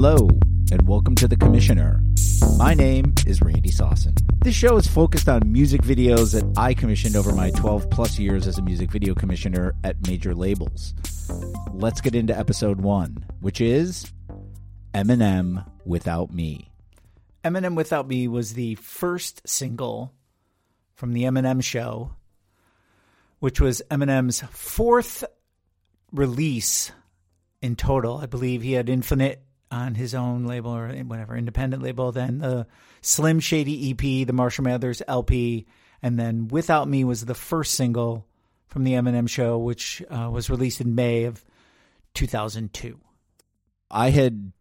Hello, and welcome to The Commissioner. My name is Randy Sosin. This show is focused on music videos that I commissioned over my 12 plus years as a music video commissioner at major labels. Let's get into episode one, which is Eminem Without Me. Eminem Without Me was the first single from the Eminem show, which was Eminem's fourth release in total. I believe he had Infinite on his own label or whatever independent label, then the Slim Shady EP, the Marshall Mathers LP, and then Without Me was the first single from the Eminem show, which uh, was released in May of 2002. I had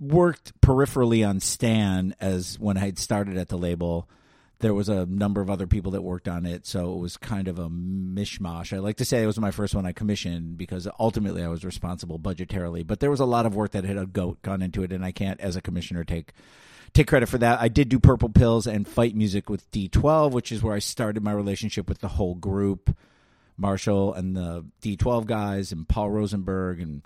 worked peripherally on Stan as when I had started at the label there was a number of other people that worked on it, so it was kind of a mishmash. I like to say it was my first one I commissioned because ultimately I was responsible budgetarily, but there was a lot of work that had gone into it, and I can't, as a commissioner, take take credit for that. I did do Purple Pills and fight music with D12, which is where I started my relationship with the whole group, Marshall and the D12 guys, and Paul Rosenberg and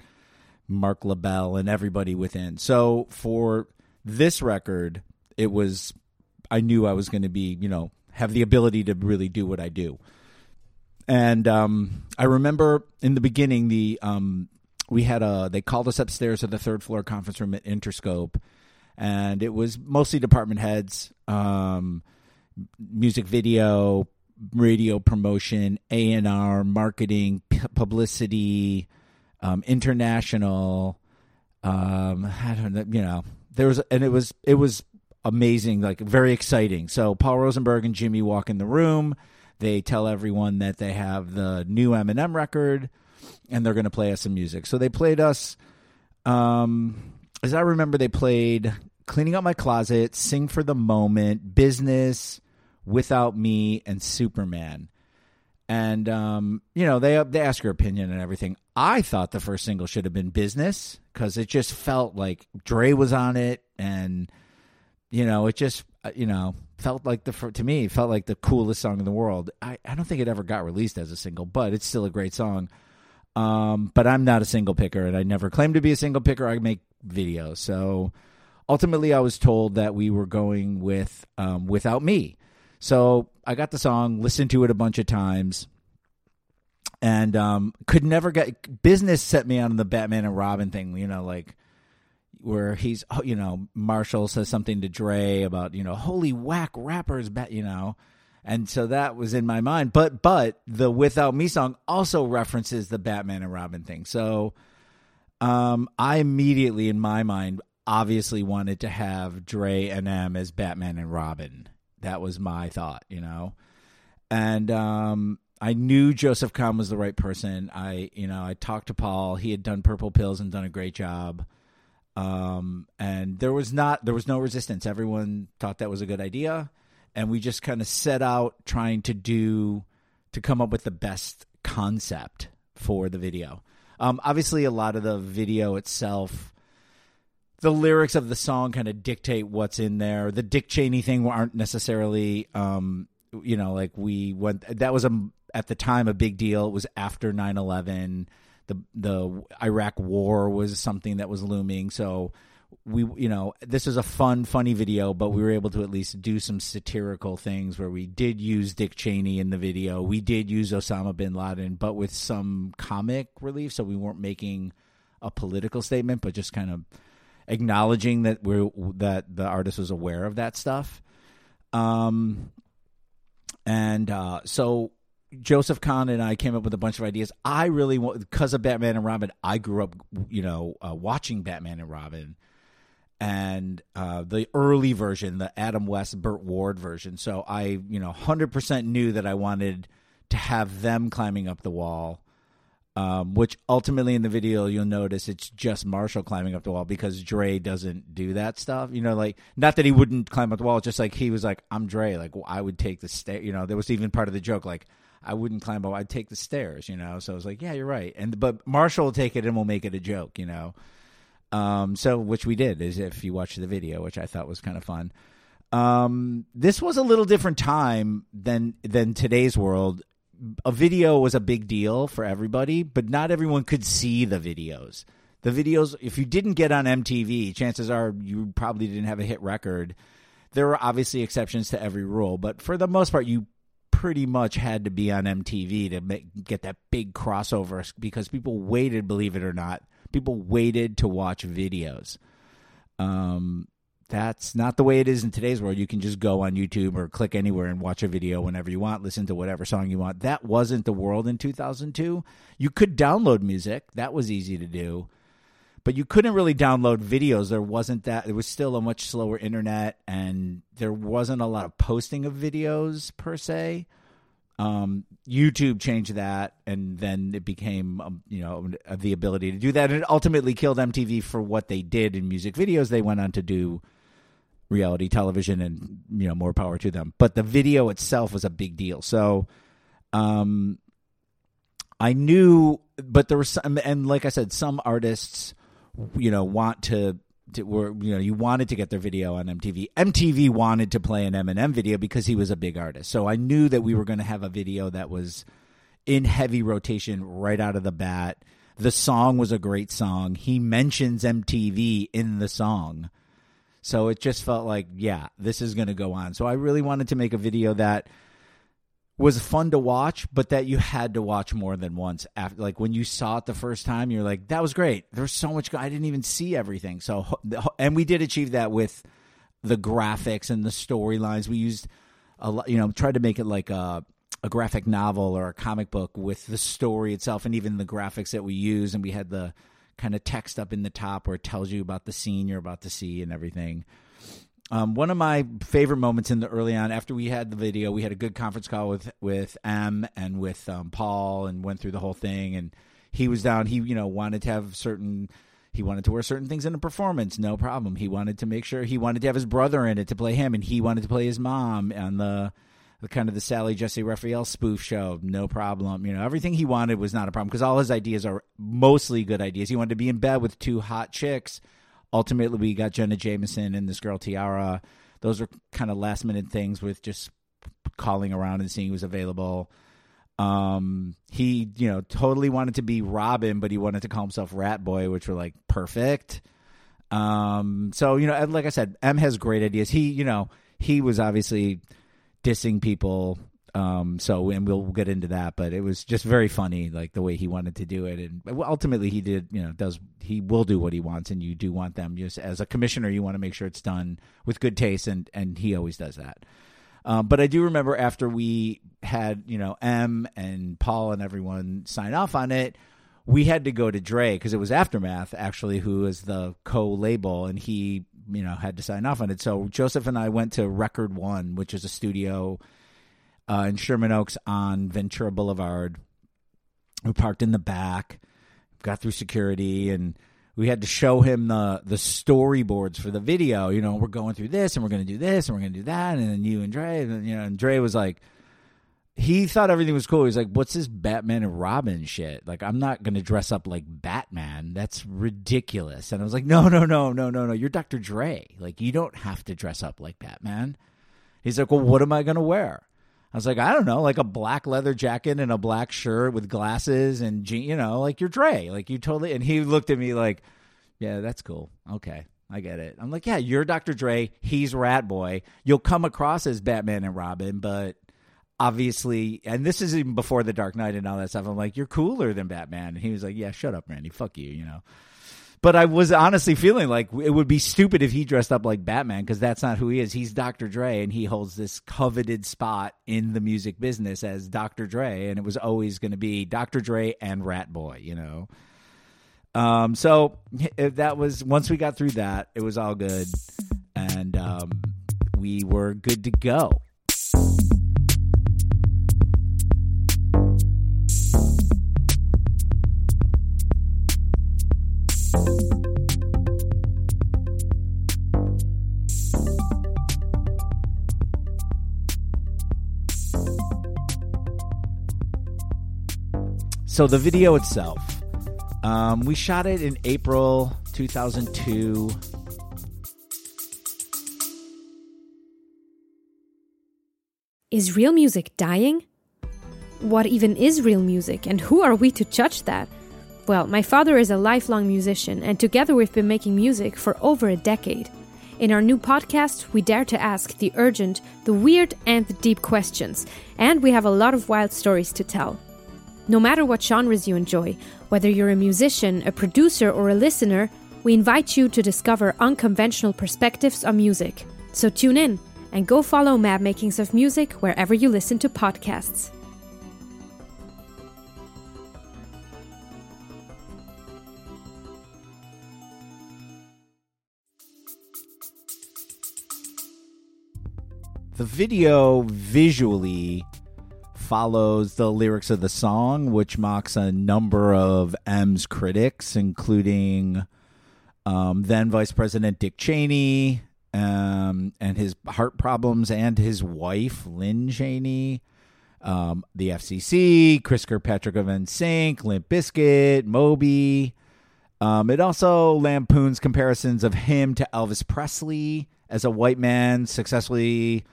Marc Labelle and everybody within. So for this record, it was I knew I was going to be, you know, have the ability to really do what I do. And um, I remember in the beginning, the um, we had a they called us upstairs to the third floor conference room at Interscope, and it was mostly department heads, um, music video, radio promotion, A and R, marketing, p- publicity, um, international. Um, I don't know, you know, there was, and it was it was amazing, like very exciting. So Paul Rosenberg and Jimmy walk in the room. They tell everyone that they have the new Eminem record, and they're going to play us some music. So they played us. Um, as I remember, they played "Cleaning Up My Closet," "Sing for the Moment," "Business," "Without Me," and "Superman." And um, you know, they they ask your opinion and everything. I thought the first single should have been "Business" because it just felt like Dre was on it and you know, it just uh, you know felt like the to me felt like the coolest song in the world. I I don't think it ever got released as a single, but it's still a great song. Um, but I'm not a single picker, and I never claimed to be a single picker. I make videos, so ultimately, I was told that we were going with um, without me. So I got the song, listened to it a bunch of times, and um, could never get business set me on the Batman and Robin thing. You know, like where he's oh, you know Marshall says something to Dre about you know holy whack rappers bet you know. And so that was in my mind. But but the without me song also references the Batman and Robin thing. So um I immediately in my mind obviously wanted to have Dre and M as Batman and Robin. That was my thought you know. And um I knew Joseph Kahn was the right person. I you know I talked to Paul. He had done Purple Pills and done a great job um, and there was not there was no resistance. Everyone thought that was a good idea, and we just kind of set out trying to do to come up with the best concept for the video. Um, obviously, a lot of the video itself, the lyrics of the song kind of dictate what's in there. The Dick Cheney thing aren't necessarily, um, you know, like we went. That was a at the time a big deal. It was after 9-11 the the Iraq War was something that was looming. So we you know this is a fun funny video but we were able to at least do some satirical things where we did use dick cheney in the video. We did use osama bin laden but with some comic relief. So we weren't making a political statement but just kind of acknowledging that we're that the artist was aware of that stuff. Um and uh so Joseph Kahn and I came up with a bunch of ideas. I really want because of Batman and Robin. I grew up, you know, uh, watching Batman and Robin, and uh, the early version, the Adam West, Burt Ward version. So I, you know, hundred percent knew that I wanted to have them climbing up the wall. Um, which ultimately in the video you'll notice it's just Marshall climbing up the wall because Dre doesn't do that stuff. You know, like not that he wouldn't climb up the wall, just like he was like, "I'm Dre." Like I would take the stair. You know, there was even part of the joke like I wouldn't climb up. I'd take the stairs, you know. So I was like, yeah, you're right. And but Marshall will take it and we'll make it a joke, you know. Um, so which we did is if you watch the video, which I thought was kind of fun. Um, this was a little different time than than today's world. A video was a big deal for everybody, but not everyone could see the videos. The videos, if you didn't get on MTV, chances are you probably didn't have a hit record. There were obviously exceptions to every rule, but for the most part, you pretty much had to be on MTV to make, get that big crossover because people waited, believe it or not, people waited to watch videos. Um, that's not the way it is in today's world. You can just go on YouTube or click anywhere and watch a video whenever you want, listen to whatever song you want. That wasn't the world in 2002. You could download music, that was easy to do. But you couldn't really download videos. There wasn't that. It was still a much slower internet, and there wasn't a lot of posting of videos per se. Um, YouTube changed that, and then it became, um, you know, the ability to do that. And it ultimately killed MTV for what they did in music videos. They went on to do reality television and you know more power to them but the video itself was a big deal so um i knew but there was some and like i said some artists you know want to, to were you know you wanted to get their video on MTV. MTV wanted to play an Eminem video because he was a big artist. So I knew that we were going to have a video that was in heavy rotation right out of the bat. The song was a great song. He mentions MTV in the song. So it just felt like, yeah, this is going to go on. So I really wanted to make a video that was fun to watch, but that you had to watch more than once. After, like when you saw it the first time, you're like, that was great. There's so much. I didn't even see everything. So, and we did achieve that with the graphics and the storylines. We used a lot, you know, tried to make it like a, a graphic novel or a comic book with the story itself and even the graphics that we use. And we had the, kind of text up in the top where it tells you about the scene you're about to see and everything. Um, one of my favorite moments in the early on after we had the video, we had a good conference call with with M and with um, Paul and went through the whole thing. And he was down. He you know wanted to have certain. He wanted to wear certain things in a performance, no problem. He wanted to make sure he wanted to have his brother in it to play him, and he wanted to play his mom on the the kind of the Sally Jessy Raphael spoof show, no problem. You know, everything he wanted was not a problem because all his ideas are mostly good ideas. He wanted to be in bed with two hot chicks. Ultimately, we got Jenna Jameson and this girl Tiara. Those are kind of last minute things with just calling around and seeing who's available. Um, he, you know, totally wanted to be Robin, but he wanted to call himself Rat Boy, which were like perfect. Um, so you know, like I said, M has great ideas. He, you know, he was obviously dissing people. Um, so and we'll get into that, but it was just very funny, like the way he wanted to do it, and ultimately he did. You know, does he will do what he wants, and you do want them. Just as a commissioner, you want to make sure it's done with good taste, and and he always does that. Um, but I do remember after we had you know M and Paul and everyone sign off on it, we had to go to Dre because it was Aftermath actually who is the co-label, and he you know had to sign off on it. So Joseph and I went to Record One, which is a studio uh, in Sherman Oaks on Ventura Boulevard. We parked in the back, got through security, and we had to show him the the storyboards for the video. You know, we're going through this, and we're going to do this, and we're going to do that, and then you and Dre, and you know, and Dre was like he thought everything was cool. He's like, "What's this Batman and Robin shit? Like, I'm not gonna dress up like Batman. That's ridiculous." And I was like, "No, no, no, no, no, no. You're Dr. Dre. Like, you don't have to dress up like Batman." He's like, "Well, what am I gonna wear?" I was like, "I don't know, like a black leather jacket and a black shirt with glasses and you know, like you're Dre. Like you totally." And he looked at me like, "Yeah, that's cool. Okay." I get it. I'm like, yeah, you're Dr. Dre. He's Rat Boy. You'll come across as Batman and Robin, but obviously, and this is even before the Dark Knight and all that stuff. I'm like, you're cooler than Batman. And he was like, yeah, shut up, Randy. Fuck you, you know. But I was honestly feeling like it would be stupid if he dressed up like Batman because that's not who he is. He's Dr. Dre, and he holds this coveted spot in the music business as Dr. Dre, and it was always going to be Dr. Dre and Rat Boy, you know. Um, so that was once we got through that, it was all good, and um, we were good to go. So the video itself, um, we shot it in April 2002. Is real music dying? What even is real music, and who are we to judge that? Well, my father is a lifelong musician, and together we've been making music for over a decade. In our new podcast, we dare to ask the urgent, the weird, and the deep questions, and we have a lot of wild stories to tell. No matter what genres you enjoy, whether you're a musician, a producer, or a listener, we invite you to discover unconventional perspectives on music. So tune in and go follow Mad Makings of Music wherever you listen to podcasts. The video visually follows the lyrics of the song, which mocks a number of M's critics, including um, then Vice President Dick Cheney um, and his heart problems, and his wife Lynn Cheney, um, the FCC, Chris Kirkpatrick of NSYNC, Limp Bizkit, Moby. Um, it also lampoons comparisons of him to Elvis Presley as a white man successfully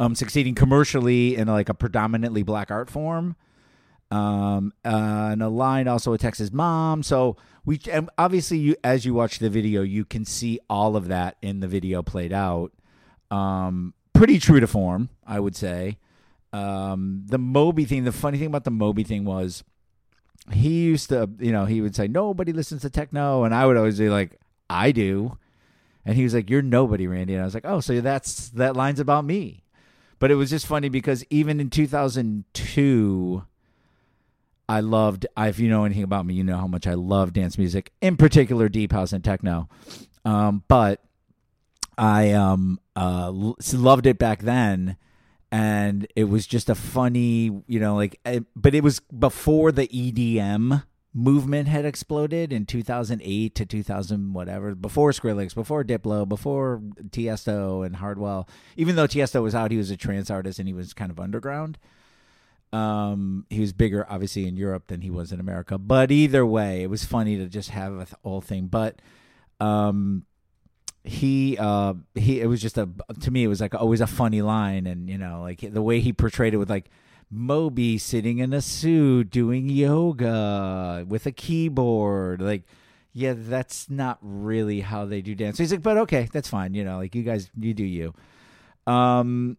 um, succeeding commercially in like a predominantly black art form. Um, uh, and a line also attacks his mom. So we and obviously you as you watch the video, you can see all of that in the video played out. Um, pretty true to form, I would say. Um, the Moby thing. The funny thing about the Moby thing was he used to, you know, he would say nobody listens to techno, and I would always be like, I do. And he was like, "You're nobody, Randy." And I was like, "Oh, so that's that line's about me." But it was just funny because even in 2002, I loved. If you know anything about me, you know how much I love dance music, in particular deep house and techno. Um, but I um uh loved it back then, and it was just a funny, you know, like. But it was before the EDM movement had exploded in 2008 to 2000 whatever before Skrillex before Diplo before Tiesto and Hardwell. Even though Tiesto was out he was a trance artist and he was kind of underground. Um he was bigger obviously in Europe than he was in America. But either way it was funny to just have a whole thing. But um he uh he it was just a to me it was like always a funny line and you know like the way he portrayed it with like Moby sitting in a suit doing yoga with a keyboard. Like, yeah, that's not really how they do dance. He's like, but okay, that's fine. You know, like you guys, you do you. Um,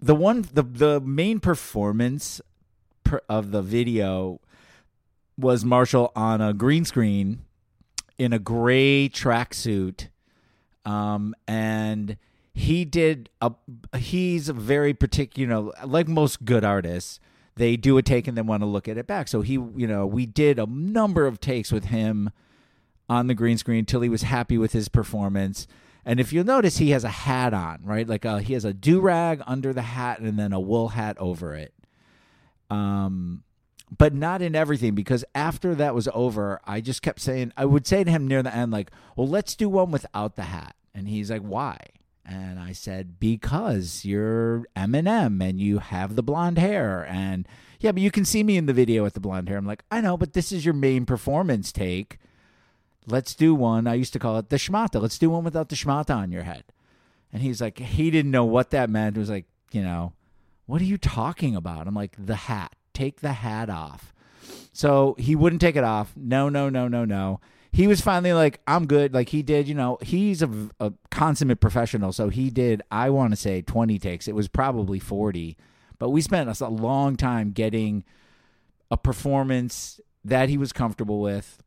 the one, the the main performance per, of the video was Marshall on a green screen in a gray tracksuit, um, and he did a he's a very particular you know like most good artists they do a take and then want to look at it back. So he you know we did a number of takes with him on the green screen until he was happy with his performance. And if you'll notice he has a hat on right? Like a, he has a do-rag under the hat and then a wool hat over it. Um but not in everything because after that was over i just kept saying i would say to him near the end like well let's do one without the hat. And he's like why and I said, because you're Eminem and you have the blonde hair. And yeah, but you can see me in the video with the blonde hair. I'm like, I know, but this is your main performance take. Let's do one. I used to call it the schmata. Let's do one without the schmata on your head. And he's like, he didn't know what that meant. It was like, you know, what are you talking about? I'm like, the hat. Take the hat off. So he wouldn't take it off. No, no, no, no, no he was finally like, I'm good. Like he did, you know, he's a, a consummate professional. So he did, I want to say 20 takes. It was probably 40. But we spent a long time getting a performance that he was comfortable with,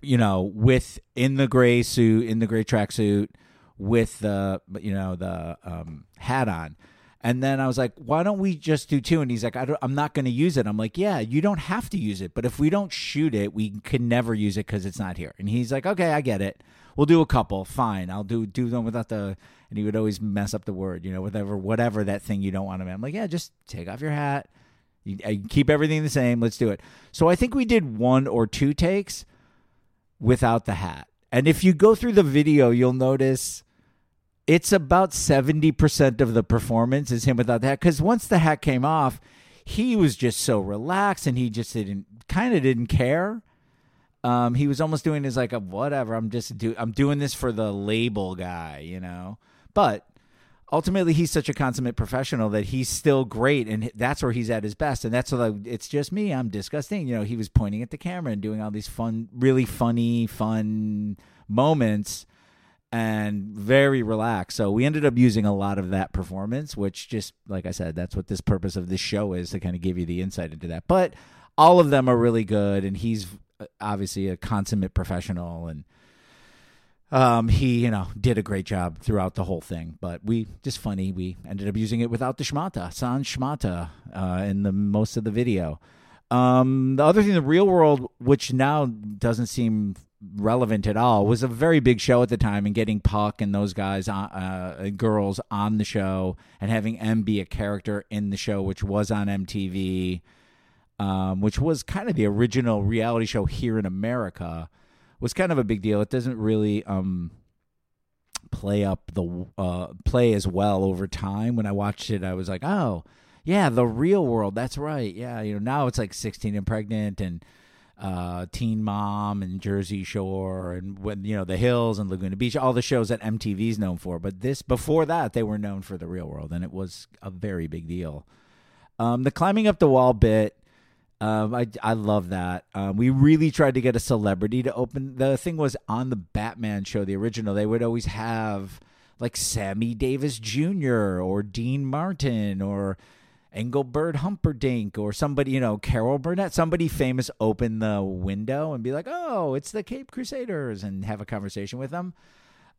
you know, with in the gray suit, in the gray tracksuit, with the, you know, the um, hat on. And then I was like, why don't we just do two? And he's like, I am not going to use it. I'm like, yeah, you don't have to use it. But if we don't shoot it, we can never use it because it's not here. And he's like, okay, I get it. We'll do a couple. Fine. I'll do do them without the. And he would always mess up the word, you know, whatever whatever that thing you don't want to. I'm like, yeah, just take off your hat. You, uh, you keep everything the same. Let's do it. So I think we did one or two takes without the hat. And if you go through the video, you'll notice it's about 70% of the performance is him without the hat because once the hat came off he was just so relaxed and he just didn't kind of didn't care. Um, he was almost doing his like a whatever i'm just do i'm doing this for the label guy you know? But ultimately he's such a consummate professional that he's still great and that's where he's at his best. And that's like it's just me i'm disgusting. You know he was pointing at the camera and doing all these fun really funny fun moments and very relaxed so we ended up using a lot of that performance which just like i said that's what this purpose of this show is to kind of give you the insight into that but all of them are really good and he's uh, obviously a consummate professional and um, he, you know, did a great job throughout the whole thing. But we just funny. We ended up using it without the schmata, sans schmata, uh, in the most of the video. Um, the other thing, the real world, which now doesn't seem relevant at all, was a very big show at the time, and getting Puck and those guys, on, uh, girls on the show, and having M be a character in the show, which was on MTV, um, which was kind of the original reality show here in America was kind of a big deal. It doesn't really um, play up the uh, play as well over time. When I watched it, I was like, oh yeah, the real world. That's right. Yeah, you know now it's like 16 and pregnant and uh, Teen Mom and Jersey Shore and when you know the Hills and Laguna Beach, all the shows that MTV's known for. But this before that, they were known for the real world, and it was a very big deal. Um, the climbing up the wall bit um, I I love that. Um, we really tried to get a celebrity to open. The thing was on the Batman show, the original. They would always have like Sammy Davis Jr. or Dean Martin or Engelbert Humperdinck or somebody, you know, Carol Burnett, somebody famous open the window and be like, "Oh, it's the Cape Crusaders," and have a conversation with them.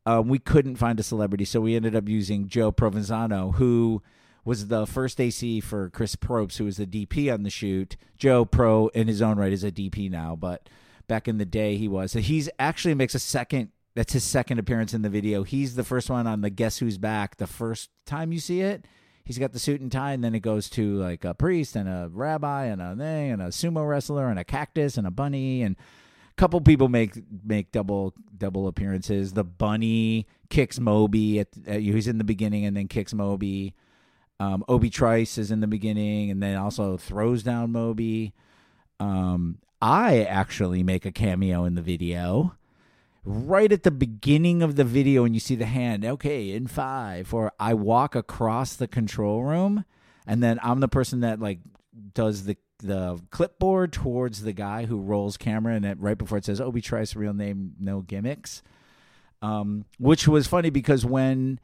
Um, we couldn't find a celebrity, so we ended up using Joe Provenzano, who was the first AC for Chris Probst, who was the DP on the shoot. Joe Pro, in his own right, is a DP now, but back in the day he was. So he's actually makes a second. That's his second appearance in the video. He's the first one on the Guess Who's Back. The first time you see it, he's got the suit and tie, and then it goes to like a priest and a rabbi and a thing and a sumo wrestler and a cactus and a bunny and a couple people make make double double appearances. The bunny kicks Moby at, at he's in the beginning and then kicks Moby. Um, Obi Trice is in the beginning, and then also throws down Moby. Um, I actually make a cameo in the video. Right at the beginning of the video, and you see the hand, okay, in five, or I walk across the control room, and then I'm the person that like does the the clipboard towards the guy who rolls camera, and it, right before it says Obi Trice, real name, no gimmicks. Um, which was funny because when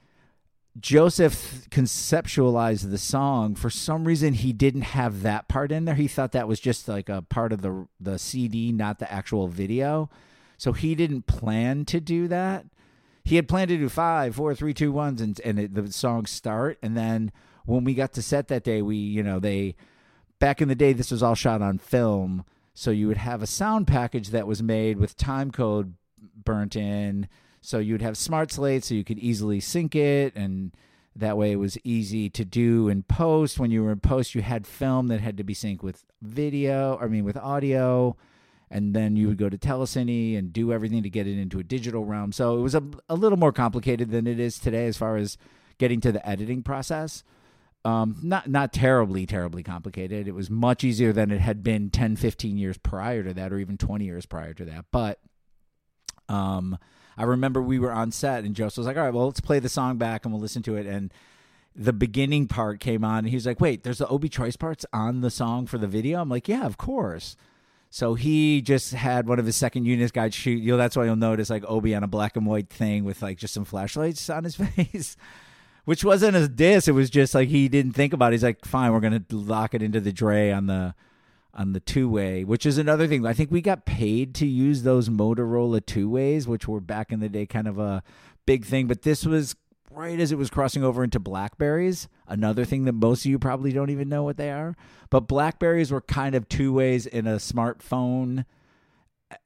Joseph conceptualized the song. For some reason, he didn't have that part in there. He thought that was just like a part of the the CD, not the actual video. So he didn't plan to do that. He had planned to do five, four, three, two, ones, and and it, the songs start. And then when we got to set that day, we you know they back in the day this was all shot on film, so you would have a sound package that was made with time code burnt in so you'd have smart slate so you could easily sync it and that way it was easy to do in post. When you were in post, you had film that had to be synced with video, I mean with audio, and then you would go to Telecine and do everything to get it into a digital realm. So it was a, a little more complicated than it is today as far as getting to the editing process. Um, not not terribly terribly complicated. It was much easier than it had been 10, 15 years prior to that, or even 20 years prior to that. But um, I remember we were on set and Joseph was like, all right, well, let's play the song back and we'll listen to it. And the beginning part came on and he was like, wait, there's the Obi Trice parts on the song for the video? I'm like, yeah, of course. So he just had one of his second unit guys shoot. You know, that's why you'll notice like Obi on a black and white thing with like just some flashlights on his face, which wasn't a diss. It was just like he didn't think about it. He's like, fine, we're gonna lock it into the Dre on the on the two way, which is another thing. I think we got paid to use those Motorola two ways, which were back in the day kind of a big thing. But this was right as it was crossing over into Blackberries, another thing that most of you probably don't even know what they are. But Blackberries were kind of two ways in a smartphone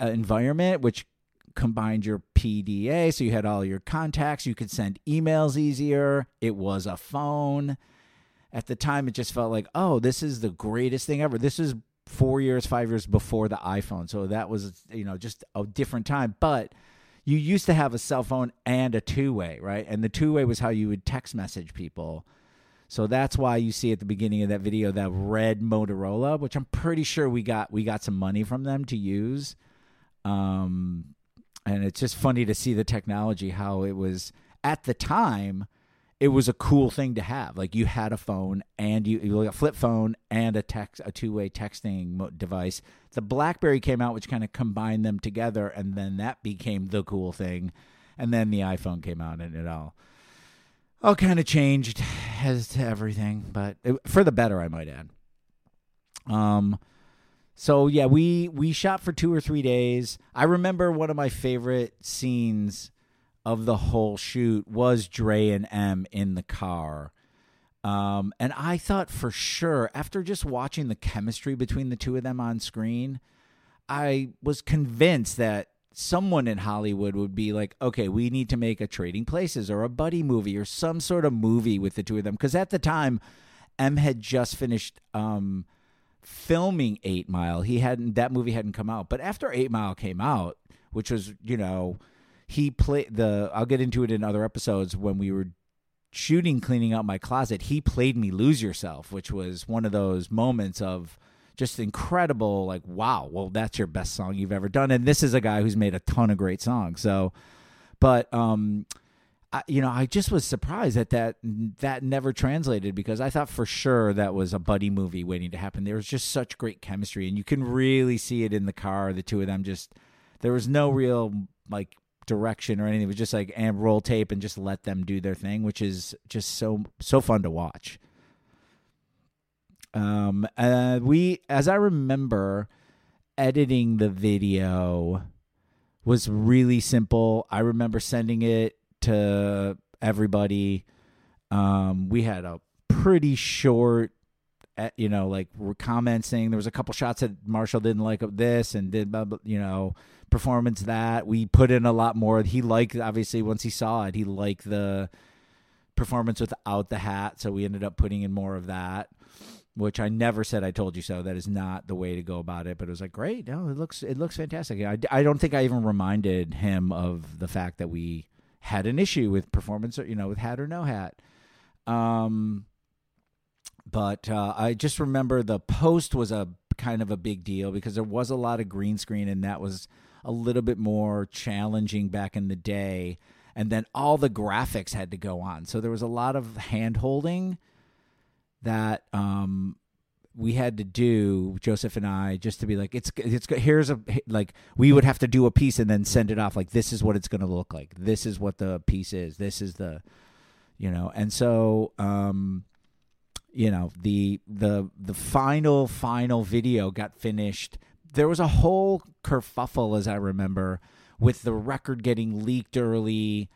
uh, environment, which combined your PDA. So you had all your contacts, you could send emails easier. It was a phone. At the time, it just felt like, oh, this is the greatest thing ever. This is four years, five years before the iPhone. So that was, you know, just a different time. But you used to have a cell phone and a two way, right? And the two way was how you would text message people. So that's why you see at the beginning of that video that red Motorola, which I'm pretty sure we got we got some money from them to use. Um, and it's just funny to see the technology how it was at the time it was a cool thing to have. Like you had a phone and you, you a flip phone and a text a two way texting device. The BlackBerry came out, which kind of combined them together, and then that became the cool thing. And then the iPhone came out, and it all all kind of changed as to everything, but it, for the better, I might add. Um. So yeah, we we shot for two or three days. I remember one of my favorite scenes of the whole shoot was Dre and M in the car. Um, and I thought for sure, after just watching the chemistry between the two of them on screen, I was convinced that someone in Hollywood would be like, okay, we need to make a Trading Places or a buddy movie or some sort of movie with the two of them. Because at the time, M had just finished um, filming Eight Mile. He hadn't that movie hadn't come out, but after Eight Mile came out, which was you know he played the I'll get into it in other episodes when we were shooting cleaning out my closet he played me lose yourself which was one of those moments of just incredible like wow well that's your best song you've ever done and this is a guy who's made a ton of great songs so but um I, you know, I just was surprised that that that never translated because I thought for sure that was a buddy movie waiting to happen. There was just such great chemistry, and you can really see it in the car. The two of them just there was no real like direction or anything. It was just like and roll tape and just let them do their thing, which is just so so fun to watch. Um, uh, we, as I remember, editing the video was really simple. I remember sending it to everybody. Um, we had a pretty short you know, like we're comments saying there was a couple shots that Marshall didn't like of this and did, you know, performance that we put in a lot more. He liked obviously once he saw it, he liked the performance without the hat, so we ended up putting in more of that. Which I never said I told you so. That is not the way to go about it. But it was like great. No, it looks it looks fantastic. I, I don't think I even reminded him of the fact that we had an issue with performance, you know, with hat or no hat. Um, but uh, I just remember the post was a kind of a big deal because there was a lot of green screen, and that was a little bit more challenging back in the day. And then all the graphics had to go on. So there was a lot of hand holding that um, we had to do Joseph and I just to be like it's it's here's a like we would have to do a piece and then send it off like this is what it's going to look like this is what the piece is this is the you know and so um you know the the the final final video got finished there was a whole kerfuffle, as I remember, with the record getting leaked early.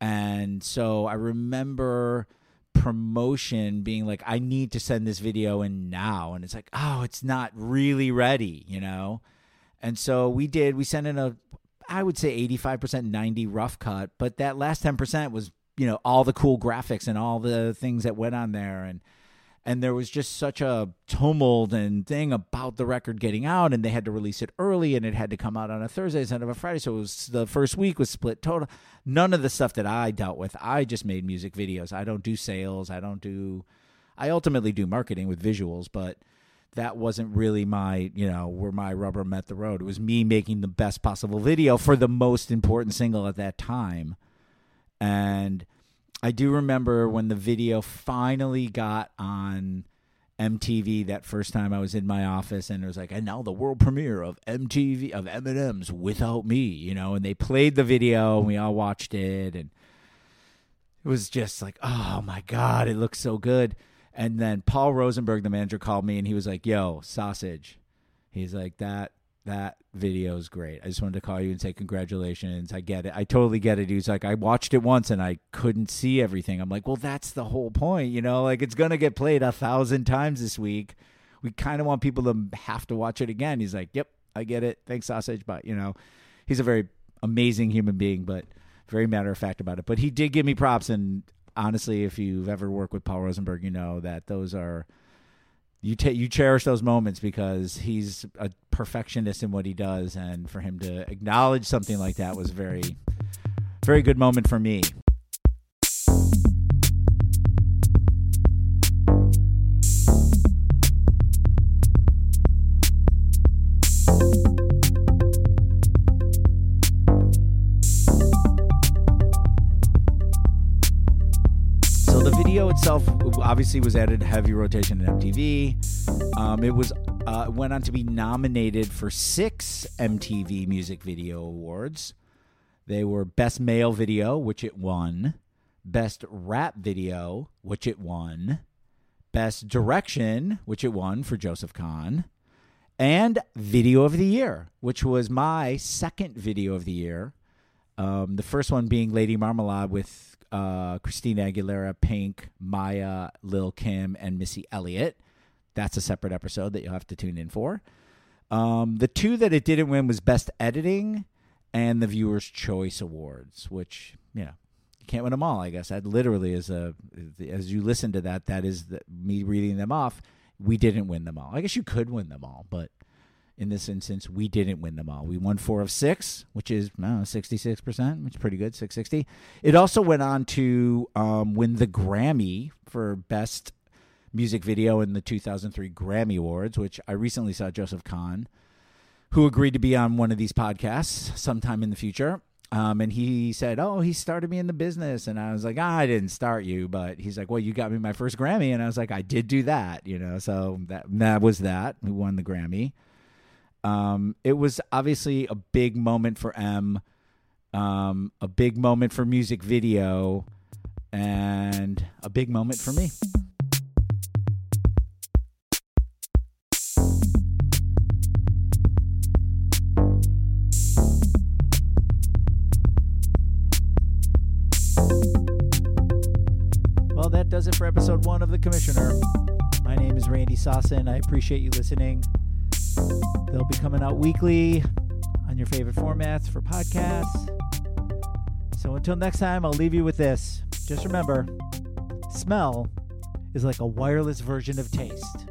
And so I remember promotion being like, I need to send this video in now. And it's like, oh, it's not really ready, you know? And so we did, we sent in a, I would say 85%, 90 rough cut, but that last 10% was, you know, all the cool graphics and all the things that went on there. And, and there was just such a tumult and thing about the record getting out and they had to release it early and it had to come out on a thursday instead of a friday. So it was the first week was split total. None of the stuff that i dealt with i just made music videos. I don't do sales. I don't do i ultimately do marketing with visuals but that wasn't really my you know where my rubber met the road. It was me making the best possible video for the most important single at that time. And I do remember when the video finally got on MTV that first time I was in my office and it was like, and now the world premiere of MTV of Eminem's without me, you know, and they played the video and we all watched it and it was just like, oh my God, it looks so good. And then Paul Rosenberg, the manager, called me and he was like, yo, sausage. He's like, that that video is great. I just wanted to call you and say congratulations. I get it. I totally get it. He's like, I watched it once and I couldn't see everything. I'm like, well, that's the whole point, you know. Like it's gonna get played a thousand times this week. We kind of want people to have to watch it again. He's like, yep, I get it. Thanks, sausage. But you know, he's a very amazing human being, but very matter of fact about it. But he did give me props, and honestly, if you've ever worked with Paul Rosenberg, you know that those are you take you cherish those moments because he's a perfectionist in what he does, and for him to acknowledge something like that was very, very good moment for me. Obviously was added heavy rotation in MTV. Um, it was uh, went on to be nominated for six MTV Music Video Awards. They were Best Male Video, which it won, Best Rap Video, which it won, Best Direction, which it won for Joseph Kahn, and Video of the Year, which was my second Video of the Year. Um, the first one being Lady Marmalade with uh, Christina Aguilera, Pink, Mya, Lil Kim, and Missy Elliott. That's a separate episode that you'll have to tune in for. Um, the two that it didn't win was Best Editing and the Viewers' Choice Awards, which you know you can't win them all. I guess that literally is a as you listen to that, that is the, me reading them off. We didn't win them all. I guess you could win them all, but in this instance, we didn't win them all. We won four of six, which is sixty-six percent, which is pretty good, six sixty. It also went on to um, win the Grammy for best music video in the 2003 Grammy Awards, which I recently saw Joseph Kahn, who agreed to be on one of these podcasts sometime in the future. Um, and he said, "Oh, he started me in the business," and I was like, ah, "I didn't start you," but he's like, "Well, you got me my first Grammy," and I was like, "I did do that," you know. So that that was that. Who won the Grammy? Um, it was obviously a big moment for M, um, a big moment for music video, and a big moment for me. Well, that does it for episode one of The Commissioner. My name is Randy Sosin. I appreciate you listening. They'll be coming out weekly on your favorite formats for podcasts. So until next time, I'll leave you with this. Just remember smell is like a wireless version of taste.